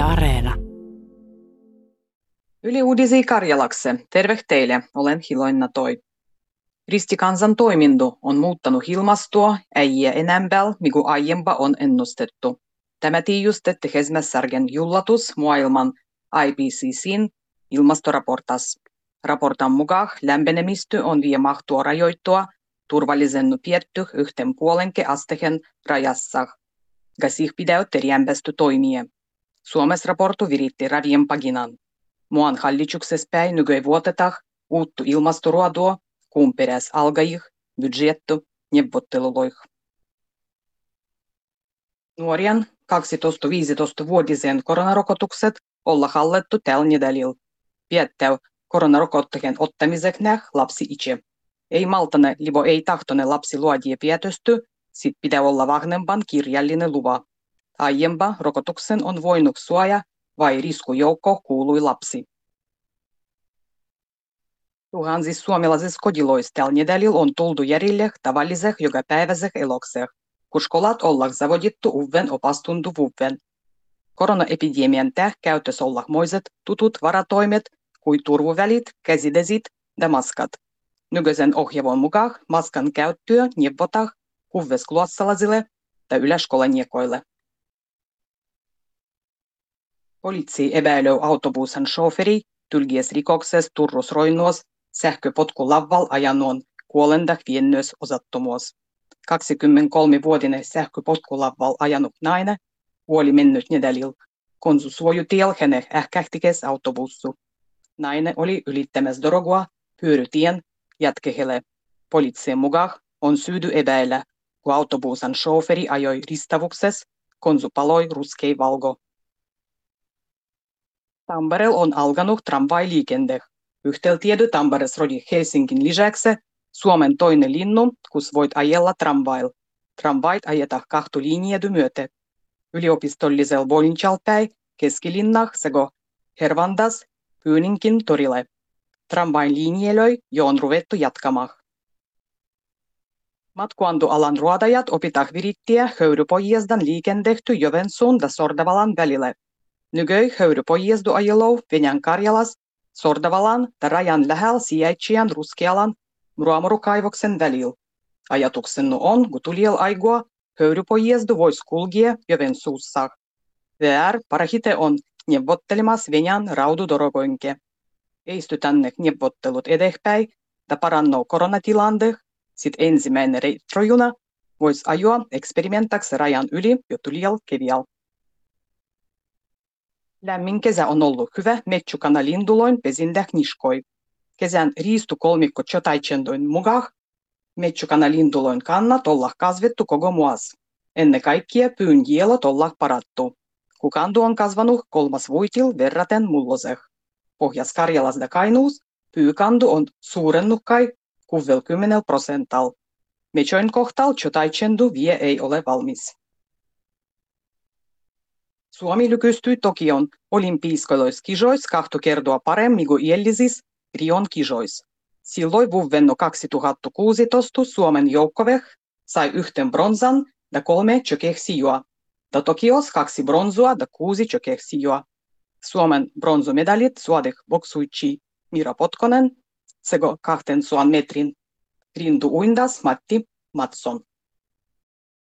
Yle Areena. Yle Uudisi Karjalakse. Terve teille, olen Hiloinna Toi. Ristikansan toiminto on muuttanut ilmastoa äijä enempää, mikä aiempa on ennustettu. Tämä tiijustettiin Hesmässärgen jullatus maailman IPCCin ilmastoraportas. Raportan mukaan lämpenemistö on vie mahtua rajoittua turvallisen pietty yhten puolenke astehen rajassa. Gasih pidäytti jämpästy toimia. Suomessa raportu viritti paginan. Muan hallituksessa päin nykyvuotetah uuttu ilmastoruodua kumperäs algajih budjettu neuvotteluloih. Nuorien 12-15-vuotisen koronarokotukset olla hallettu tällä nedalilla. Piettäy koronarokotteen ottamiseksi lapsi itse. Ei maltane, libo ei tahtone lapsi luodie pietysty, sit pitää olla vahvempan kirjallinen luva. Aiempa rokotuksen on voinut suoja vai riskujoukko kuului lapsi. Tuhansis suomalaisissa kodiloissa tällä nedälillä on tultu järjille tavalliseh jokapäiväiseh elokseh, kun skolat ollaan zavodittu uven opastuntuvuven. Koronaepidemian täh käytössä moiset tutut varatoimet, kuin turvuvälit, käsidesit ja maskat. Nykyisen ohjelman mukaan maskan käyttöä neuvotaan kuvveskluossalaisille ja yläskolanniekoille. Poliisi epäilyy autobuusan shoferi tylgies rikoksessa Turrus Roinnuos sähköpotkulavval ajannon kuolenda viennös osattomuus. 23-vuotinen sähköpotkulavval ajanut nainen kuoli mennyt nedälil, kun suojutiel hänen ähkähtikes autobussu. Nainen oli ylittämässä dorogoa pyörytien jatkehelle. Poliisin mukaan on syydy epäillä, kun autobuusan shoferi ajoi ristavuksessa, kun paloi ruskei valgo. Tampereella on alkanut tramvailiikende. Yhteystiedot Tamperes rodi Helsingin lisäksi Suomen toinen linnu, kus voit ajella tramvail. Tramvait ajeta kahtu linjedu myötä. Yliopistollisella Volinjalpäin keskilinnah sego Hervandas Pyyninkin torille. Tramvain linjelöi jo on ruvettu jatkamaan. Matkuantoalan ruodajat opitah virittiä höyrypojezdan liikendehty Jovensuun ja Sordavalan välille. Nygöi höyrypojezdu ajelou Venäjän Karjalas Sordavalan ja rajan lähellä sijaitsevan Ruskealan mruamorukaivoksen välillä. Ajatuksena on, kun tulijal aigua höyrypojezdu voisi kulkea Jovensuussa. VR parahite on neuvottelemassa Venäjän raududorogoinke. Eistytänne neuvottelut edespäin ja parannoo koronatilanne, sit ensimmäinen reitrojuna voisi ajoa eksperimentaksi rajan yli jo tulijal kevial. Lämmin kesä on ollut hyvä Metsukana linduloin pesindä niskoi. Kesän riistukolmikko Chotaichendoin mukaan Metsukana linduloin kannat olla kasvettu koko muas. Ennen kaikkea pyyn jielot olla parattu. Kukandu on kasvanut kolmas vuitil verraten mulloseh. Pohjas-Karjalas ja Kainuus pyykandu on suurennut kai 60 prosental. Mechoin kohtal Chotaichendu vie ei ole valmis. Suomi lykystyi Tokion olympiiskois kisois kahtu kertoa paremmin kuin Iellisis Rion kisois. Silloin vuonna 2016 Suomen joukkoveh sai yhten bronzan ja kolme tjökehsijoa. Ja Tokios kaksi bronzua ja kuusi tjökehsijoa. Suomen bronzomedalit suodeh boksuitsi Mira Potkonen, sego kahten suan metrin rindu uindas Matti Matson.